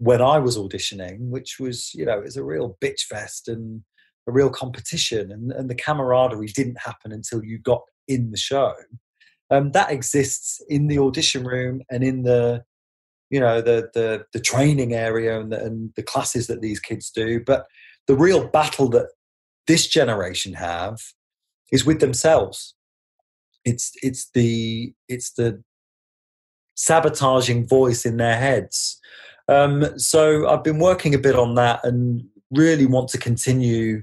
when I was auditioning, which was, you know, it was a real bitch fest and a real competition, and, and the camaraderie didn't happen until you got in the show. Um, that exists in the audition room and in the, you know, the the, the training area and the, and the classes that these kids do. But the real battle that this generation have is with themselves. It's it's the it's the sabotaging voice in their heads um, so I've been working a bit on that and really want to continue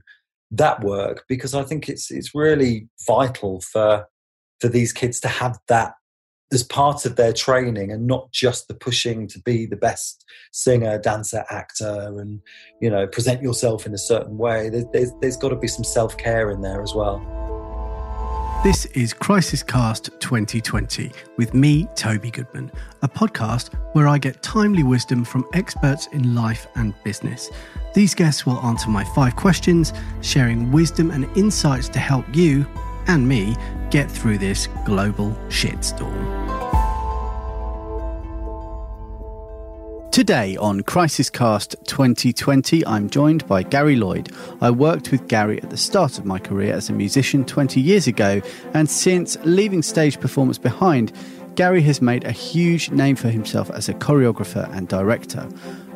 that work because I think it's it's really vital for for these kids to have that as part of their training and not just the pushing to be the best singer, dancer, actor, and you know present yourself in a certain way. There's there's, there's got to be some self care in there as well. This is Crisis Cast 2020 with me, Toby Goodman, a podcast where I get timely wisdom from experts in life and business. These guests will answer my five questions, sharing wisdom and insights to help you and me get through this global shitstorm. Today on Crisis Cast 2020, I'm joined by Gary Lloyd. I worked with Gary at the start of my career as a musician 20 years ago, and since leaving stage performance behind, Gary has made a huge name for himself as a choreographer and director.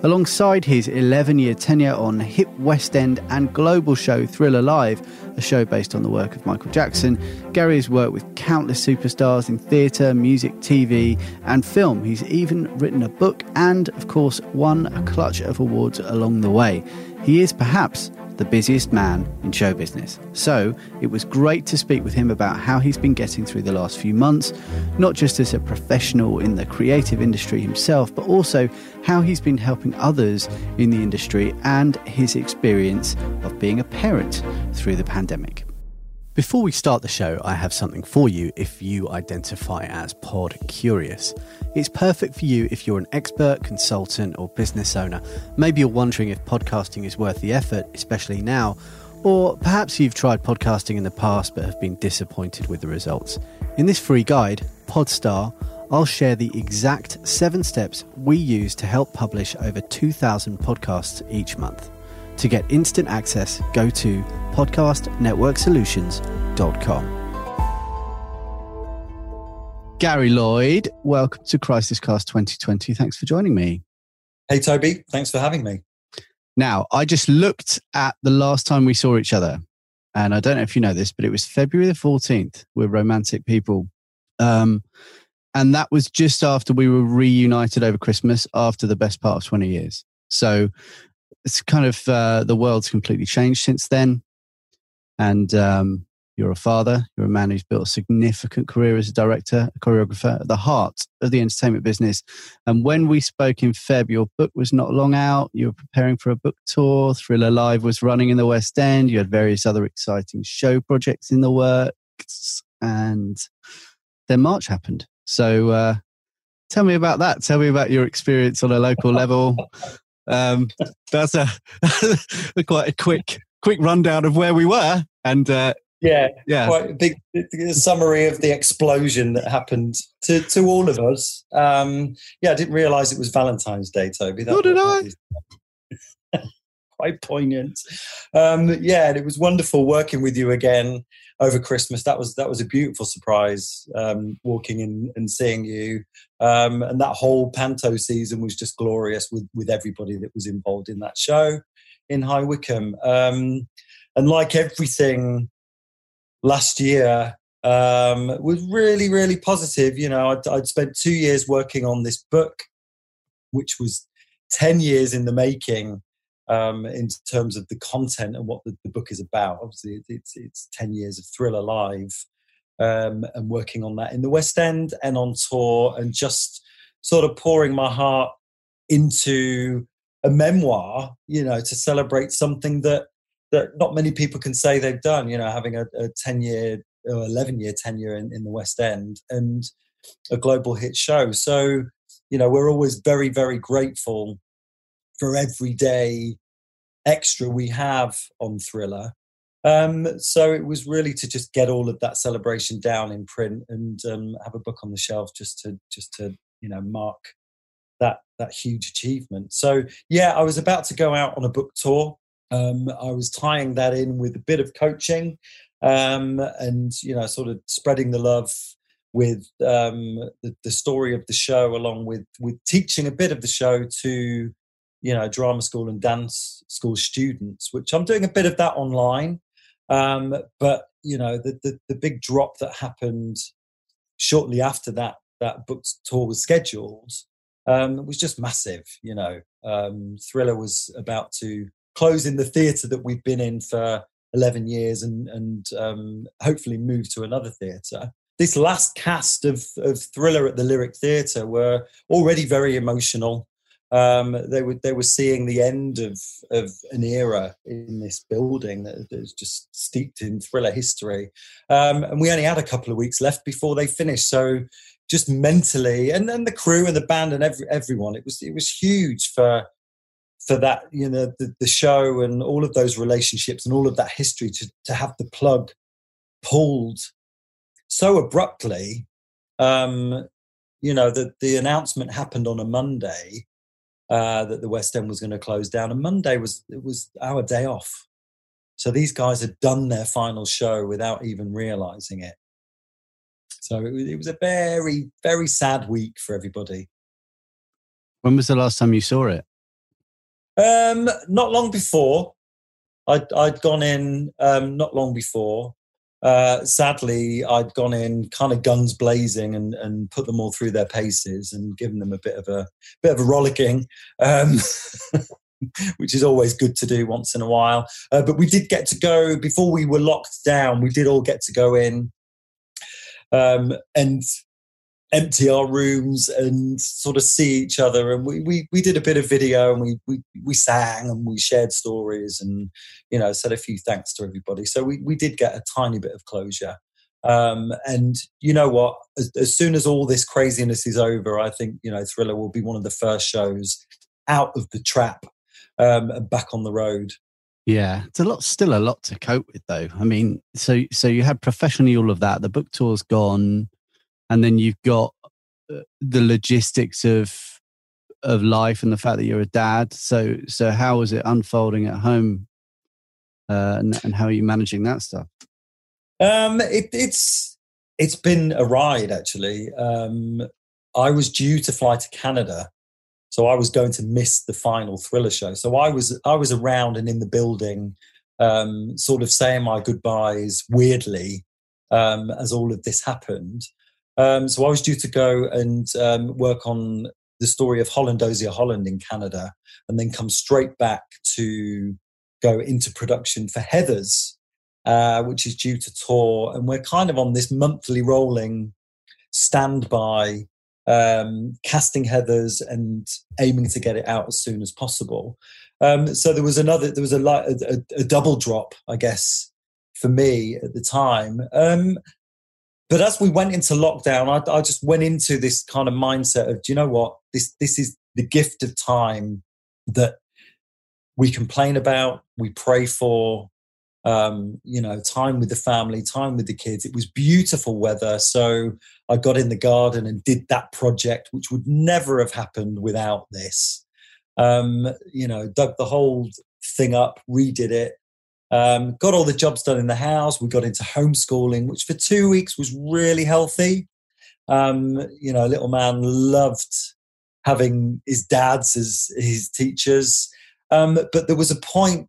Alongside his 11 year tenure on hip West End and global show Thriller Live, a show based on the work of Michael Jackson, Gary has worked with countless superstars in theatre, music, TV, and film. He's even written a book and, of course, won a clutch of awards along the way. He is perhaps the busiest man in show business. So it was great to speak with him about how he's been getting through the last few months, not just as a professional in the creative industry himself, but also how he's been helping others in the industry and his experience of being a parent through the pandemic. Before we start the show, I have something for you if you identify as pod curious. It's perfect for you if you're an expert, consultant, or business owner. Maybe you're wondering if podcasting is worth the effort, especially now, or perhaps you've tried podcasting in the past but have been disappointed with the results. In this free guide, Podstar, I'll share the exact seven steps we use to help publish over 2,000 podcasts each month. To get instant access, go to podcastnetworksolutions.com. Gary Lloyd, welcome to Crisis Cast 2020. Thanks for joining me. Hey, Toby. Thanks for having me. Now, I just looked at the last time we saw each other, and I don't know if you know this, but it was February the 14th. We're romantic people. Um, and that was just after we were reunited over Christmas after the best part of 20 years. So it's kind of uh, the world's completely changed since then. And um, you're a father, you're a man who's built a significant career as a director, a choreographer at the heart of the entertainment business. And when we spoke in Feb, your book was not long out. You were preparing for a book tour. Thriller Live was running in the West End. You had various other exciting show projects in the works. And then March happened. So uh, tell me about that. Tell me about your experience on a local level. Um, that's a, quite a quick quick rundown of where we were, and uh, yeah, yeah, quite a big, big summary of the explosion that happened to to all of us. Um, yeah, I didn't realise it was Valentine's Day, Toby. That, did I? quite poignant. Um, yeah, and it was wonderful working with you again over Christmas. That was that was a beautiful surprise. Um, walking in and seeing you, um, and that whole Panto season was just glorious with with everybody that was involved in that show in High Wycombe. Um, and like everything last year, um, was really really positive. You know, I'd, I'd spent two years working on this book, which was ten years in the making um, in terms of the content and what the, the book is about. Obviously, it's, it's 10 years of Thriller Live um, and working on that in the West End and on tour and just sort of pouring my heart into a memoir, you know, to celebrate something that that not many people can say they've done, you know, having a, a 10 year or 11 year tenure in, in the West End and a global hit show. So, you know, we're always very, very grateful for every day extra we have on Thriller. Um, so it was really to just get all of that celebration down in print and um, have a book on the shelf just to just to you know mark that that huge achievement. So yeah, I was about to go out on a book tour. Um, I was tying that in with a bit of coaching, um, and you know, sort of spreading the love with um, the, the, story of the show, along with with teaching a bit of the show to you know drama school and dance school students, which I'm doing a bit of that online. Um, but you know, the, the the big drop that happened shortly after that that book tour was scheduled um, was just massive. You know, um, Thriller was about to close in the theatre that we've been in for 11 years and, and um, hopefully move to another theatre. This last cast of, of Thriller at the Lyric Theatre were already very emotional. Um, they were they were seeing the end of of an era in this building that, is just steeped in thriller history, um, and we only had a couple of weeks left before they finished. So just mentally, and then the crew and the band and every, everyone, it was it was huge for for that you know the, the show and all of those relationships and all of that history to to have the plug pulled so abruptly. Um, you know that the announcement happened on a Monday uh, that the West End was going to close down, and Monday was it was our day off. So these guys had done their final show without even realizing it. So it was, it was a very, very sad week for everybody. When was the last time you saw it? Um, not long before. I'd, I'd gone in um, not long before. Uh, sadly, I'd gone in kind of guns blazing and, and put them all through their paces and given them a bit of a bit of a rollicking, um, which is always good to do once in a while. Uh, but we did get to go before we were locked down. We did all get to go in um, and empty our rooms and sort of see each other. And we, we we did a bit of video and we we we sang and we shared stories and you know said a few thanks to everybody. So we we did get a tiny bit of closure. Um, and you know what? As, as soon as all this craziness is over i think you know thriller will be one of the first shows out of the trap um, and back on the road. Yeah, it's a lot, still a lot to cope with, though. I mean, so so you had professionally all of that. The book tour's gone, and then you've got uh, the logistics of of life and the fact that you're a dad. So so how is it unfolding at home, uh, and, and how are you managing that stuff? Um, it, it's it's been a ride actually. Um, I was due to fly to Canada so I was going to miss the final thriller show. So I was I was around and in the building, um, sort of saying my goodbyes weirdly um, as all of this happened. Um, so I was due to go and um, work on the story of Holland-Dozier-Holland in Canada, and then come straight back to go into production for Heathers, uh, which is due to tour, and we're kind of on this monthly rolling standby um, casting heathers and aiming to get it out as soon as possible. Um, so there was another, there was a, a, a, double drop, I guess, for me at the time. Um, but as we went into lockdown, I, I, just went into this kind of mindset of, do you know what? This this is the gift of time that we complain about, we pray for, um, you know, time with the family, time with the kids. It was beautiful weather. So I got in the garden and did that project, which would never have happened without this. Um, you know, dug the whole thing up, redid it, um, got all the jobs done in the house. We got into homeschooling, which for two weeks was really healthy. Um, you know, little man loved having his dads as his teachers. Um, but there was a point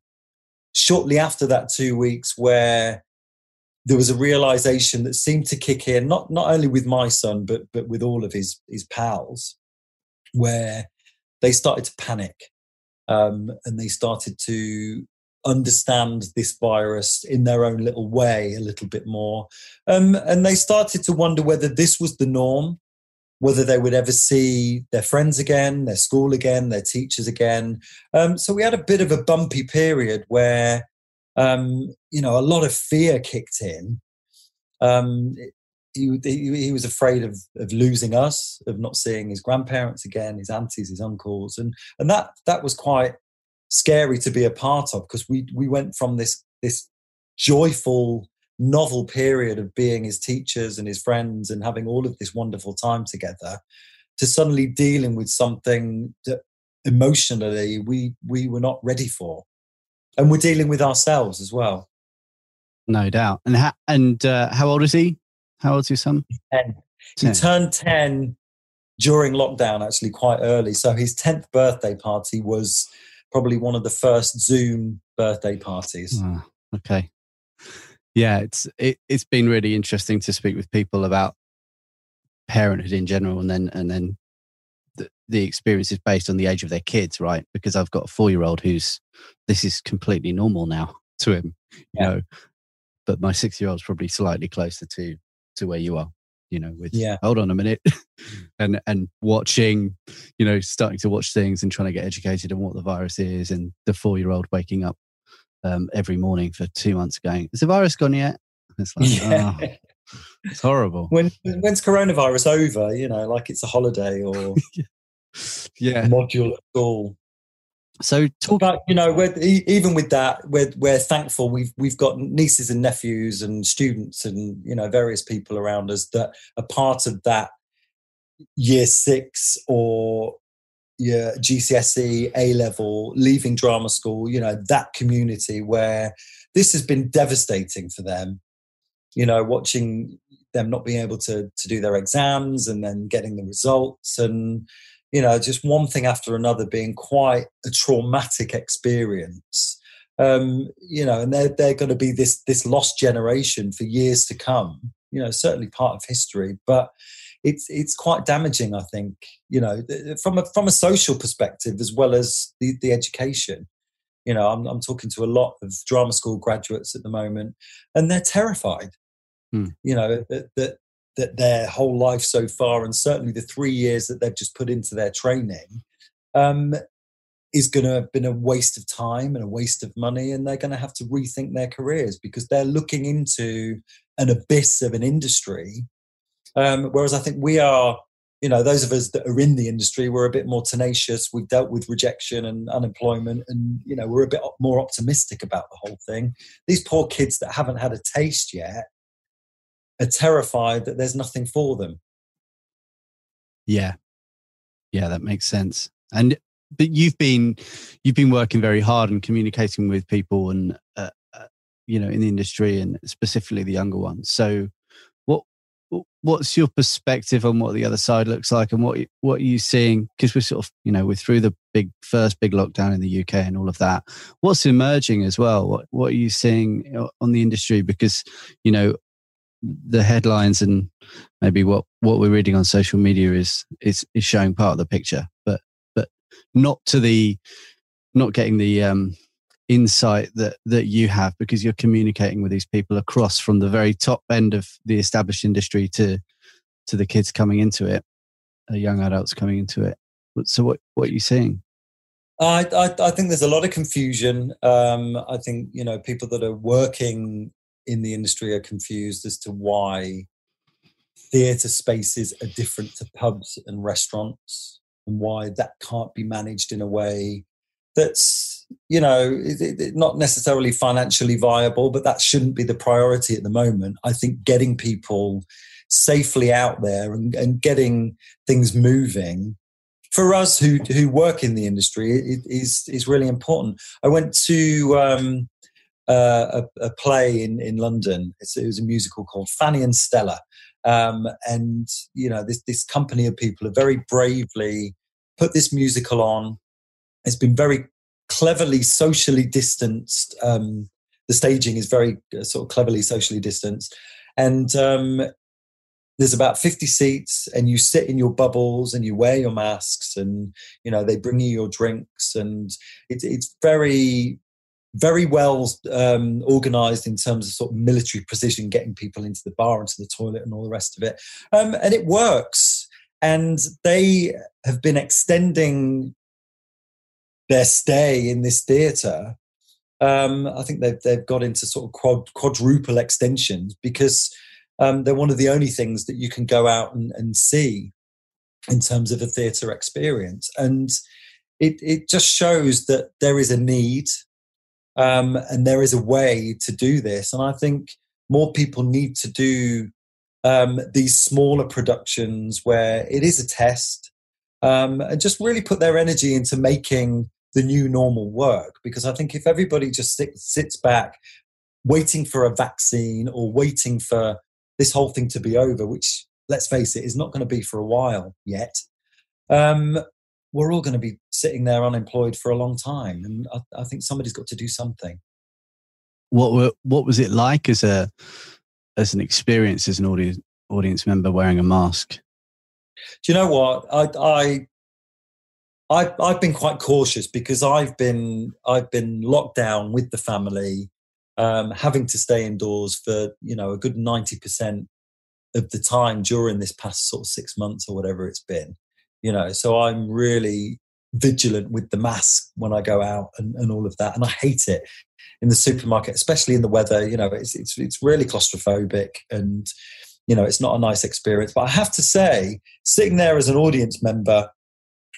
shortly after that two weeks where there was a realization that seemed to kick in not not only with my son but but with all of his his pals where they started to panic um, and they started to understand this virus in their own little way a little bit more um, and they started to wonder whether this was the norm whether they would ever see their friends again, their school again, their teachers again. Um, so we had a bit of a bumpy period where, um, you know, a lot of fear kicked in. Um, he, he, he, was afraid of, of losing us, of not seeing his grandparents again, his aunties, his uncles, and and that that was quite scary to be a part of because we we went from this this joyful novel period of being his teachers and his friends and having all of this wonderful time together to suddenly dealing with something that emotionally we we were not ready for, and we're dealing with ourselves as well. No doubt. And how and uh, how old is he? How old's your son? Ten. 10. He turned ten during lockdown, actually quite early. So his tenth birthday party was probably one of the first Zoom birthday parties. Oh, okay. Yeah, it's it, it's been really interesting to speak with people about parenthood in general, and then and then the, the experience is based on the age of their kids, right? Because I've got a four year old who's this is completely normal now to him, you yeah. know. But my six year old's probably slightly closer to to where you are you know with yeah. hold on a minute and and watching you know starting to watch things and trying to get educated on what the virus is and the four year old waking up um, every morning for two months going is the virus gone yet? It's like yeah. oh, it's horrible. When when's coronavirus over you know like it's a holiday or yeah. module at school so talk but you know even with that we're we're thankful we've we've got nieces and nephews and students and you know various people around us that are part of that year 6 or your GCSE A level leaving drama school you know that community where this has been devastating for them you know watching them not being able to to do their exams and then getting the results. And you know, just one thing after another being quite a traumatic experience. Um, you know, and they're they're going to be this this lost generation for years to come. You know, certainly part of history, but it's it's quite damaging. I think you know from a from a social perspective as well as the the education. You know, I'm I'm talking to a lot of drama school graduates at the moment, and they're terrified. Hmm. You know that, that that their whole life so far, and certainly the three years that they've just put into their training, um, is going to have been a waste of time and a waste of money, and they're going to have to rethink their careers because they're looking into an abyss of an industry. Um, whereas I think we are, you know, those of us that are in the industry, we're a bit more tenacious. We've dealt with rejection and unemployment, and you know, we're a bit more optimistic about the whole thing. These poor kids that haven't had a taste yet are terrified that there's nothing for them. Yeah. Yeah, that makes sense. And but you've been you've been working very hard and communicating with people and uh, uh, you know in the industry and specifically the younger ones. So what what's your perspective on what the other side looks like and what what are you seeing because we're sort of you know we're through the big first big lockdown in the UK and all of that what's emerging as well what what are you seeing uh, on the industry because you know the headlines and maybe what what we're reading on social media is is is showing part of the picture but but not to the not getting the um insight that that you have because you're communicating with these people across from the very top end of the established industry to to the kids coming into it the young adults coming into it so what what are you seeing I, I, I think there's a lot of confusion. Um, I think you know people that are working in the industry are confused as to why theatre spaces are different to pubs and restaurants and why that can't be managed in a way that's you know not necessarily financially viable but that shouldn't be the priority at the moment. I think getting people safely out there and, and getting things moving for us who who work in the industry it is is really important. I went to um, uh, a, a, play in, in London. It's, it was a musical called Fanny and Stella. Um, and, you know, this, this company of people have very bravely put this musical on. It's been very cleverly socially distanced. Um, the staging is very uh, sort of cleverly socially distanced. And um, there's about 50 seats and you sit in your bubbles and you wear your masks and you know they bring you your drinks and it's it's very very well um, organized in terms of sort of military precision, getting people into the bar, into the toilet, and all the rest of it. Um, and it works. And they have been extending their stay in this theatre. Um, I think they've they've got into sort of quad, quadruple extensions because um, they're one of the only things that you can go out and, and see in terms of a theatre experience. And it, it just shows that there is a need um, and there is a way to do this. And I think more people need to do um, these smaller productions where it is a test um, and just really put their energy into making the new normal work. Because I think if everybody just sit, sits back waiting for a vaccine or waiting for this whole thing to be over, which let's face it, is not going to be for a while yet, um, we're all going to be sitting there unemployed for a long time. And I, I think somebody's got to do something. What were, what was it like as a as an experience as an audience audience member wearing a mask? Do you know what I I I've, I've been quite cautious because I've been I've been locked down with the family, um, having to stay indoors for you know a good ninety percent of the time during this past sort of six months or whatever it's been. You know, so I'm really vigilant with the mask when I go out and, and all of that, and I hate it in the supermarket, especially in the weather. You know, it's it's it's really claustrophobic and you know it's not a nice experience. But I have to say, sitting there as an audience member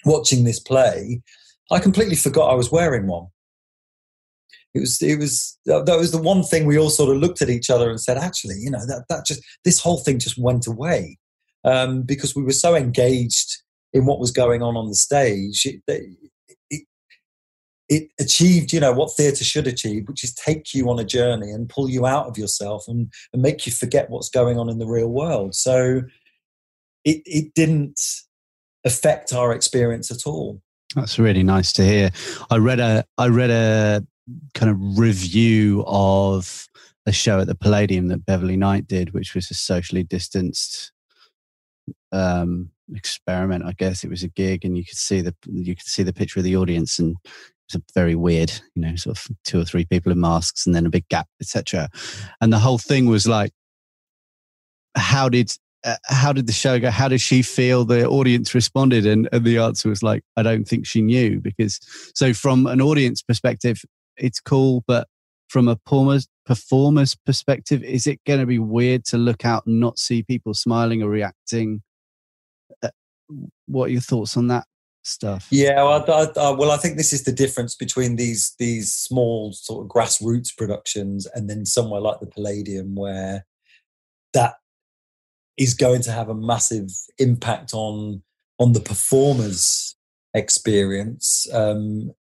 watching this play, I completely forgot I was wearing one. It was it was that was the one thing we all sort of looked at each other and said, actually, you know, that that just this whole thing just went away um, because we were so engaged in what was going on on the stage. It, it, it achieved, you know, what theatre should achieve, which is take you on a journey and pull you out of yourself and, and make you forget what's going on in the real world. So it, it didn't affect our experience at all. That's really nice to hear. I read a I read a kind of review of a show at the Palladium that Beverley Knight did, which was a socially distanced um, experiment. I guess it was a gig, and you could see the you could see the picture of the audience, and it's a very weird, you know, sort of two or three people in masks, and then a big gap, etc. And the whole thing was like, how did uh, how did the show go? How did she feel the audience responded? And, and the answer was like, I don't think she knew because so from an audience perspective, it's cool, but from a performer's, performer's perspective, is it going to be weird to look out and not see people smiling or reacting? What are your thoughts on that stuff? Yeah, well I, I, well, I think this is the difference between these these small sort of grassroots productions and then somewhere like the Palladium, where that is going to have a massive impact on on the performers experience um,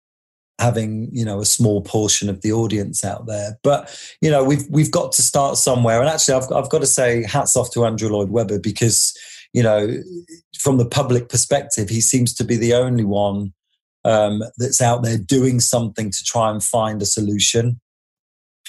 having you know a small portion of the audience out there but you know we've we've got to start somewhere and actually I've, I've got to say hats off to andrew lloyd webber because you know from the public perspective he seems to be the only one um, that's out there doing something to try and find a solution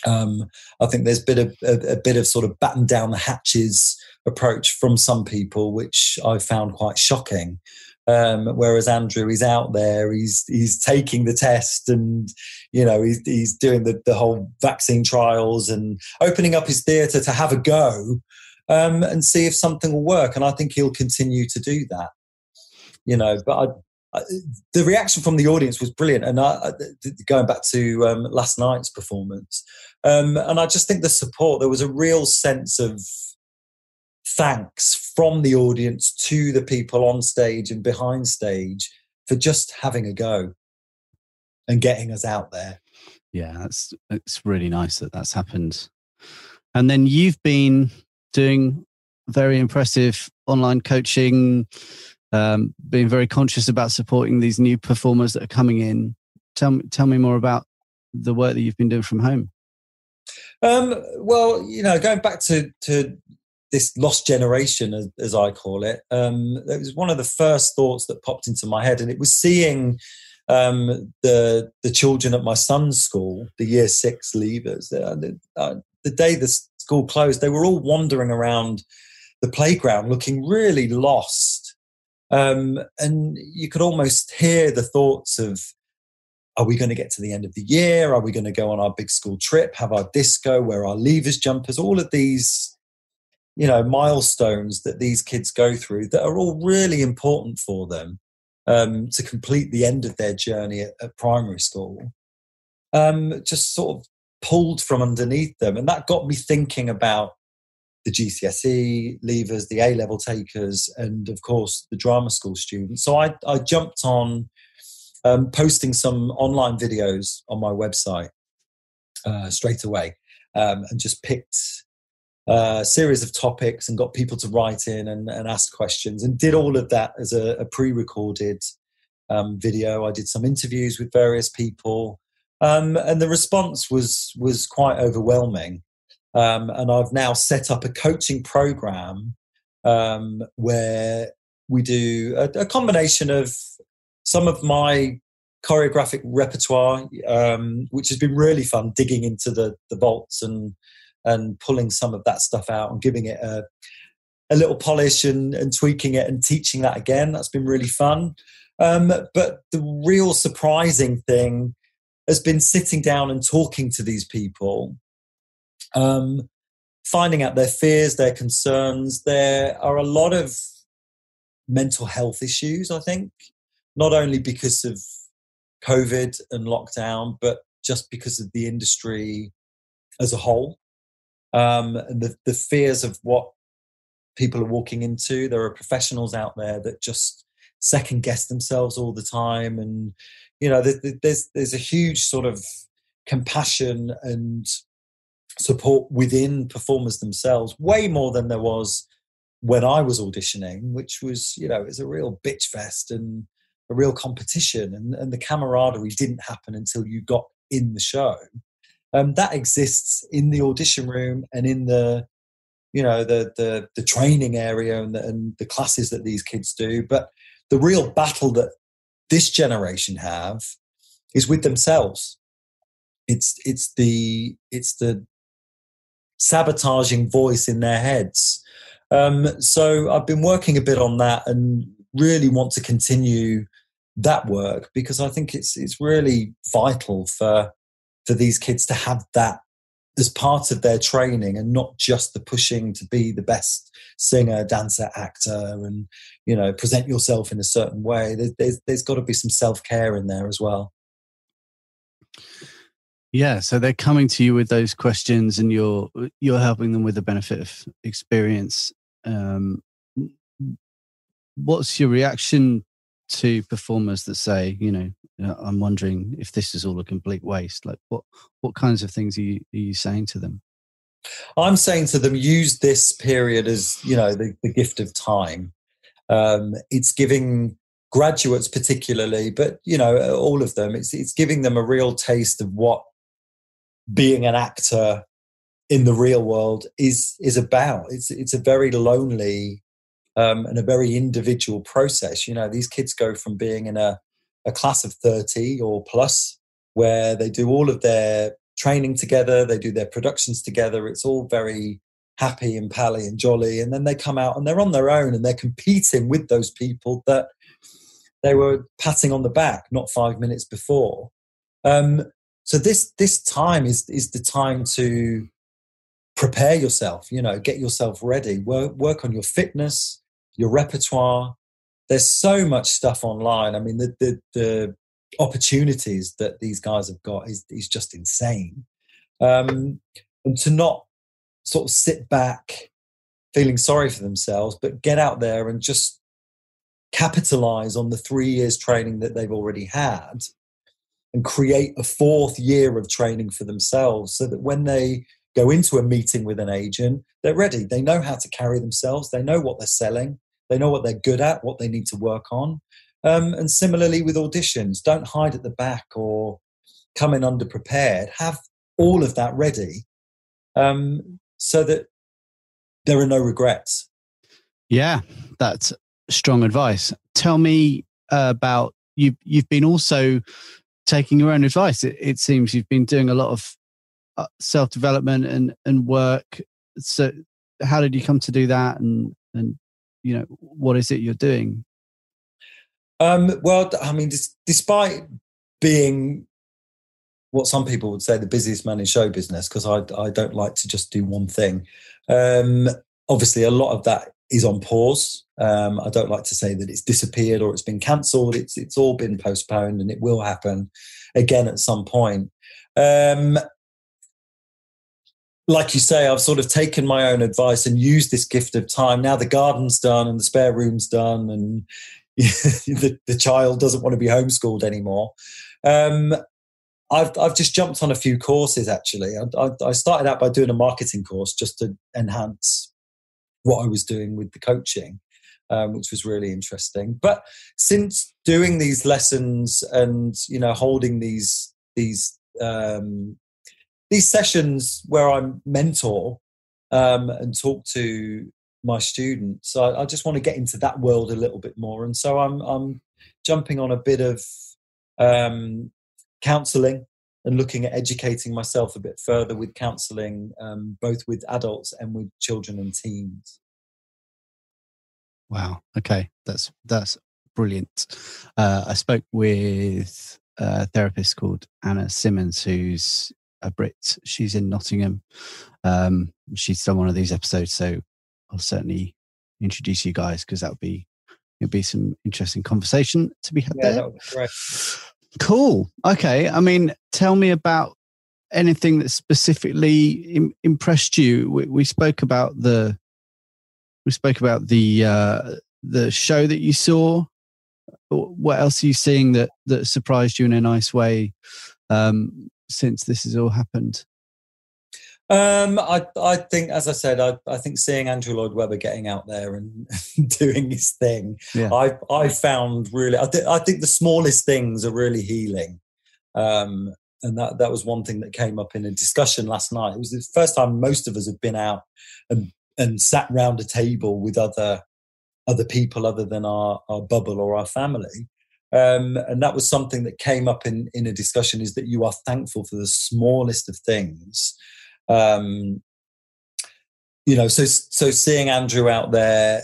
um, i think there's been a, a, a bit of sort of batten down the hatches approach from some people, which I found quite shocking. Um, whereas Andrew is out there, he's he's taking the test, and you know he's he's doing the the whole vaccine trials and opening up his theatre to have a go um, and see if something will work. And I think he'll continue to do that. You know, but I, I, the reaction from the audience was brilliant. And I, going back to um, last night's performance, um, and I just think the support there was a real sense of thanks from the audience to the people on stage and behind stage for just having a go and getting us out there. Yeah, that's it's really nice that that's happened. And then you've been doing very impressive online coaching, um, being very conscious about supporting these new performers that are coming in. Tell me, tell me more about the work that you've been doing from home. Um, well, you know, going back to to this lost generation, as, as I call it, um, it was one of the first thoughts that popped into my head, and it was seeing um, the the children at my son's school, the year six leavers. Uh, the, uh, the day the school closed, they were all wandering around the playground, looking really lost, um, and you could almost hear the thoughts of. Are we going to get to the end of the year? Are we going to go on our big school trip? Have our disco? Wear our leavers jumpers? All of these you know milestones that these kids go through that are all really important for them um, to complete the end of their journey at, at primary school um, just sort of pulled from underneath them and that got me thinking about the GCSE leavers, the A level takers, and of course the drama school students. So I, I jumped on um, posting some online videos on my website uh, straight away um, and just picked a series of topics and got people to write in and, and ask questions and did all of that as a, a pre-recorded um, video. I did some interviews with various people, um, and the response was was quite overwhelming. Um, and I've now set up a coaching program um, where we do a, a, combination of some of my choreographic repertoire, um, which has been really fun, digging into the the vaults and and pulling some of that stuff out and giving it a a little polish and, and tweaking it and teaching that again. That's been really fun. Um, but the real surprising thing has been sitting down and talking to these people, um, finding out their fears, their concerns. There are a lot of mental health issues, I think, not only because of COVID and lockdown, but just because of the industry as a whole. Um, and the, the fears of what people are walking into. There are professionals out there that just second guess themselves all the time and you know there's there's a huge sort of compassion and support within performers themselves way more than there was when I was auditioning which was you know it was a real bitch fest and a real competition and, and the camaraderie didn't happen until you got in the show. Um, that exists in the audition room and in the you know the the, the training area and the, and the classes that these kids do but the real battle that this generation have is with themselves. It's it's the it's the sabotaging voice in their heads. Um, so I've been working a bit on that and really want to continue that work because I think it's it's really vital for for these kids to have that as part of their training and not just the pushing to be the best singer, dancer, actor, and you know present yourself in a certain way. There's there's, there's got to be some self care in there as well. Yeah, so they're coming to you with those questions, and you're you're helping them with the benefit of experience. Um, what's your reaction to performers that say, you know, I'm wondering if this is all a complete waste. Like, what what kinds of things are you, are you saying to them? I'm saying to them, use this period as you know the, the gift of time. Um, it's giving graduates, particularly, but you know all of them. It's it's giving them a real taste of what being an actor in the real world is is about. It's it's a very lonely um, and a very individual process. You know, these kids go from being in a a class of 30 or plus where they do all of their training together, they do their productions together. It's all very happy and pally and jolly. And then they come out and they're on their own and they're competing with those people that they were patting on the back not five minutes before. Um, so this this time is is the time to prepare yourself. You know, get yourself ready. Work work on your fitness, your repertoire, there's so much stuff online. I mean, the the, the opportunities that these guys have got is is just insane. Um, and to not sort of sit back feeling sorry for themselves, but get out there and just capitalize on the three years training that they've already had and create a fourth year of training for themselves so that when they go into a meeting with an agent, they're ready. They know how to carry themselves, they know what they're selling, they know what they're good at, what they need to work on. Um, and similarly with auditions, don't hide at the back or come in underprepared. Have all of that ready um, so that there are no regrets. Yeah, that's strong advice. Tell me uh, about you. You've been also taking your own advice. It, it seems you've been doing a lot of uh, self development and and work. So, how did you come to do that? And and you know what is it you're doing? Um, well i mean despite being what some people would say the busiest man in show business because I, I don't like to just do one thing. Um, obviously a lot of that is on pause. Um, i don't like to say that it's disappeared or it's been cancelled. It's it's all been postponed and it will happen again at some point. Um, like you say, I've sort of taken my own advice and used this gift of time. Now the garden's done and the spare room's done, and the, the child doesn't want to be homeschooled anymore. Um, I've I've just jumped on a few courses actually. I, I, I started out by doing a marketing course just to enhance what I was doing with the coaching, um, which was really interesting. But since doing these lessons and you know holding these these um, these sessions where I mentor um, and talk to my students, I, I just want to get into that world a little bit more, and so I'm I'm jumping on a bit of um, counselling and looking at educating myself a bit further with counselling, um, both with adults and with children and teens. Wow. Okay, that's that's brilliant. Uh, I spoke with a therapist called Anna Simmons, who's a Brit. She's in Nottingham. Um, she's done one of these episodes, so I'll certainly introduce you guys because that would be it'll be some interesting conversation to be had yeah, there. Be. Cool. Okay. I mean, tell me about anything that specifically Im- impressed you. We, we, spoke about the we spoke about the uh, the show that you saw. What else are you seeing that that surprised you in a nice way um, since this has all happened? Um, I I think, as I said, I, I think seeing Andrew Lloyd Webber getting out there and doing his thing, yeah. I I found really. I, th- I think the smallest things are really healing, um, and that that was one thing that came up in a discussion last night. It was the first time most of us have been out and and sat round a table with other other people other than our our bubble or our family. Um, and that was something that came up in in a discussion is that you are thankful for the smallest of things um, you know, so so seeing Andrew out there,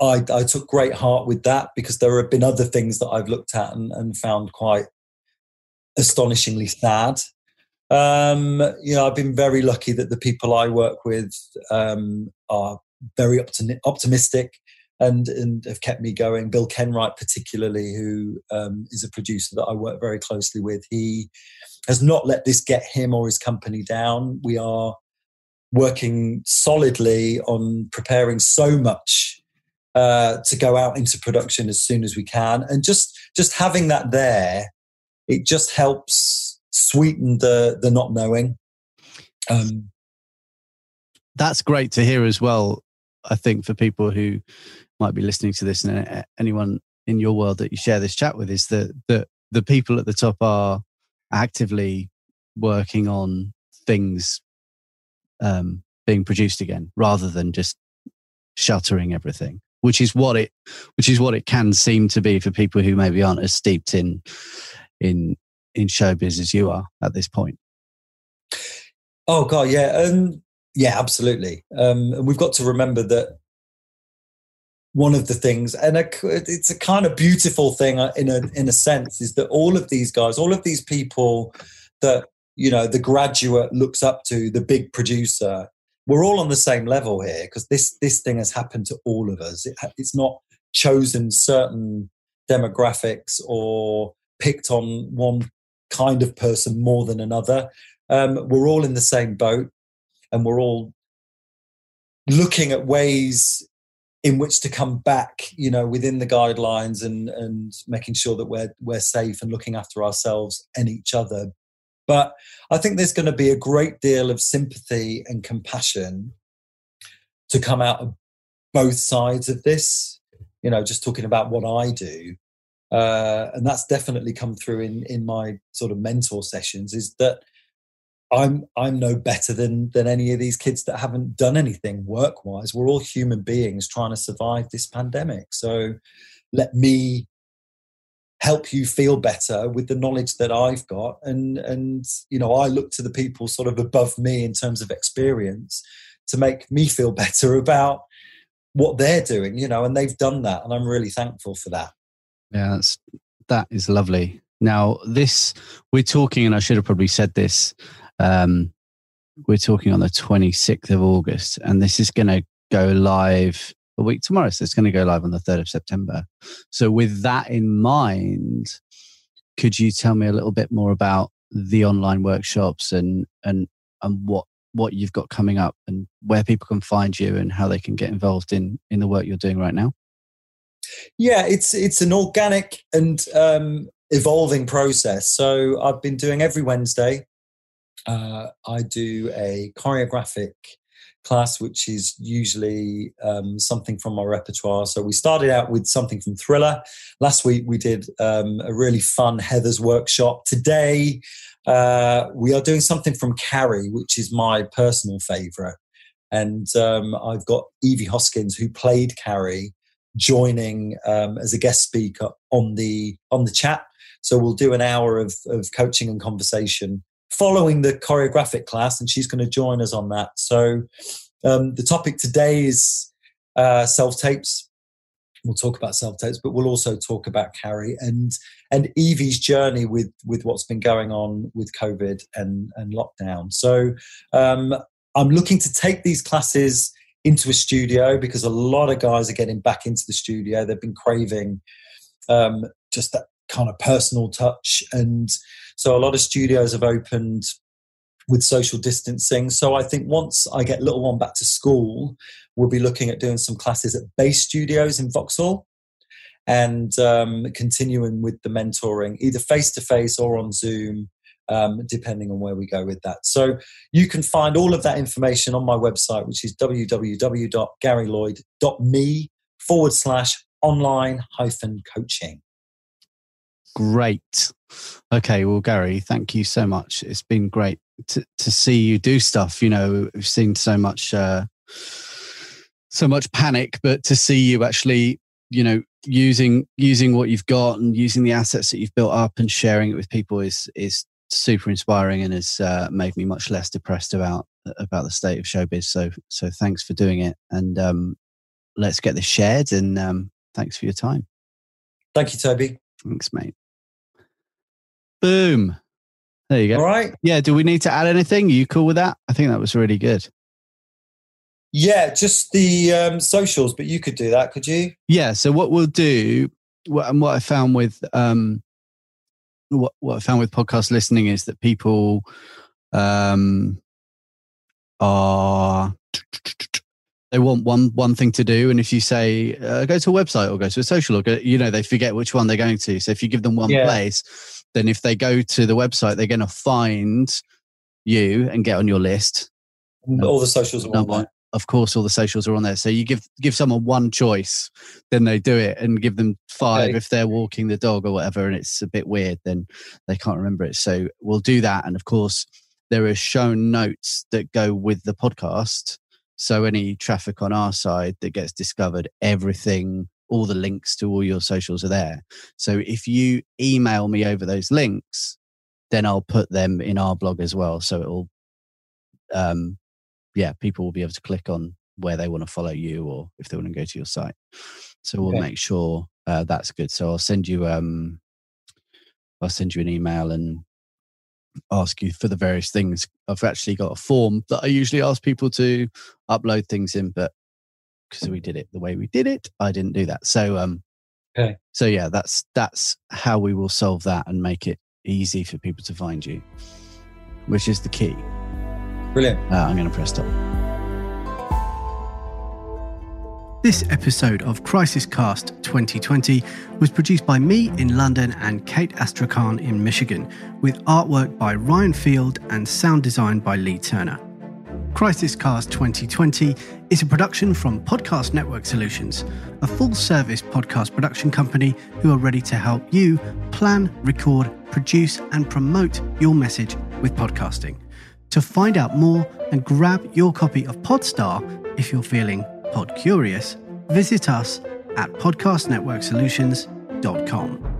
I, I took great heart with that because there have been other things that I've looked at and, and found quite astonishingly sad. Um, you know, I've been very lucky that the people I work with um, are very optim- optimistic and and have kept me going. Bill Kenwright, particularly, who um, is a producer that I work very closely with, he has not let this get him or his company down. We are working solidly on preparing so much uh, to go out into production as soon as we can, and just just having that there, it just helps sweeten the the not knowing. Um, That's great to hear as well. I think for people who might be listening to this and uh, anyone in your world that you share this chat with is that the the people at the top are actively working on things um, being produced again rather than just shuttering everything which is what it which is what it can seem to be for people who maybe aren't as steeped in in in showbiz as you are at this point. Oh god yeah um yeah absolutely. Um and we've got to remember that one of the things, and a, it's a kind of beautiful thing uh, in a in a sense, is that all of these guys, all of these people that you know the graduate looks up to, the big producer, we're all on the same level here because this this thing has happened to all of us. It, it's not chosen certain demographics or picked on one kind of person more than another. Um, we're all in the same boat, and we're all looking at ways in which to come back, you know, within the guidelines and and making sure that we're we're safe and looking after ourselves and each other. But I think there's going to be a great deal of sympathy and compassion to come out of both sides of this. You know, just talking about what I do, uh, and that's definitely come through in in my sort of mentor sessions. Is that I'm I'm no better than than any of these kids that haven't done anything work wise. We're all human beings trying to survive this pandemic. So let me help you feel better with the knowledge that I've got and and you know I look to the people sort of above me in terms of experience to make me feel better about what they're doing, you know, and they've done that and I'm really thankful for that. Yeah, that's that is lovely. Now, this we're talking, and I should have probably said this um, we're talking on the 26th of August, and this is going to go live a week tomorrow. So it's going to go live on the 3rd of September. So, with that in mind, could you tell me a little bit more about the online workshops and and and what what you've got coming up and where people can find you and how they can get involved in in the work you're doing right now? Yeah, it's it's an organic and um, evolving process. So I've been doing every Wednesday. Uh, I do a choreographic class, which is usually um, something from my repertoire. So we started out with something from Thriller. Last week we did um, a really fun Heather's workshop. Today uh, we are doing something from Carrie, which is my personal favourite. And um, I've got Evie Hoskins, who played Carrie, joining um, as a guest speaker on the on the chat. So we'll do an hour of, of coaching and conversation following the choreographic class, and she's going to join us on that. So um, the topic today is uh, self tapes. We'll talk about self tapes, but we'll also talk about Carrie and and Evie's journey with with what's been going on with COVID and and lockdown. So um, I'm looking to take these classes into a studio because a lot of guys are getting back into the studio. They've been craving um, just that kind of personal touch. And so a lot of studios have opened with social distancing. So I think once I get little one back to school, we'll be looking at doing some classes at base studios in Vauxhall and um, continuing with the mentoring either face to face or on Zoom. Um, depending on where we go with that. So you can find all of that information on my website, which is www.garylloyd.me forward slash online hyphen coaching. Great. Okay, well, Gary, thank you so much. It's been great to, to see you do stuff. You know, we've seen so much, uh, so much panic, but to see you actually, you know, using using what you've got and using the assets that you've built up and sharing it with people is is super inspiring and has uh, made me much less depressed about about the state of showbiz. So so thanks for doing it, and um, let's get this shared. And um, thanks for your time. Thank you, Toby. Thanks, mate. Boom. There you go. All right. Yeah. Do we need to add anything? Are you cool with that? I think that was really good. Yeah, just the um, socials, but you could do that, could you? Yeah. So what we'll do, what, and what I found with um, what what I found with podcast listening is that people um, are they want one one thing to do and if you say uh, go to a website or go to a social or go, you know they forget which one they're going to so if you give them one yeah. place then if they go to the website, they're going to find you and get on your list. All the socials are on there. Of course, all the socials are on there. So you give give someone one choice, then they do it, and give them five okay. if they're walking the dog or whatever, and it's a bit weird, then they can't remember it. So we'll do that, and of course, there are shown notes that go with the podcast. So any traffic on our side that gets discovered, everything all the links to all your socials are there. So if you email me over those links, then I'll put them in our blog as well. So it'll, um, yeah, people will be able to click on where they want to follow you or if they want to go to your site. So we'll okay. make sure uh, that's good. So I'll send you, um, I'll send you an email and ask you for the various things. I've actually got a form that I usually ask people to upload things in, but because we did it the way we did it. I didn't do that. So um okay. so yeah, that's that's how we will solve that and make it easy for people to find you, which is the key. Brilliant. Uh, I'm going to press stop. This episode of Crisis Cast 2020 was produced by me in London and Kate Astrakhan in Michigan, with artwork by Ryan Field and sound design by Lee Turner. Crisis Cast 2020 is a production from Podcast Network Solutions, a full service podcast production company who are ready to help you plan, record, produce, and promote your message with podcasting. To find out more and grab your copy of Podstar if you're feeling pod curious, visit us at podcastnetworksolutions.com.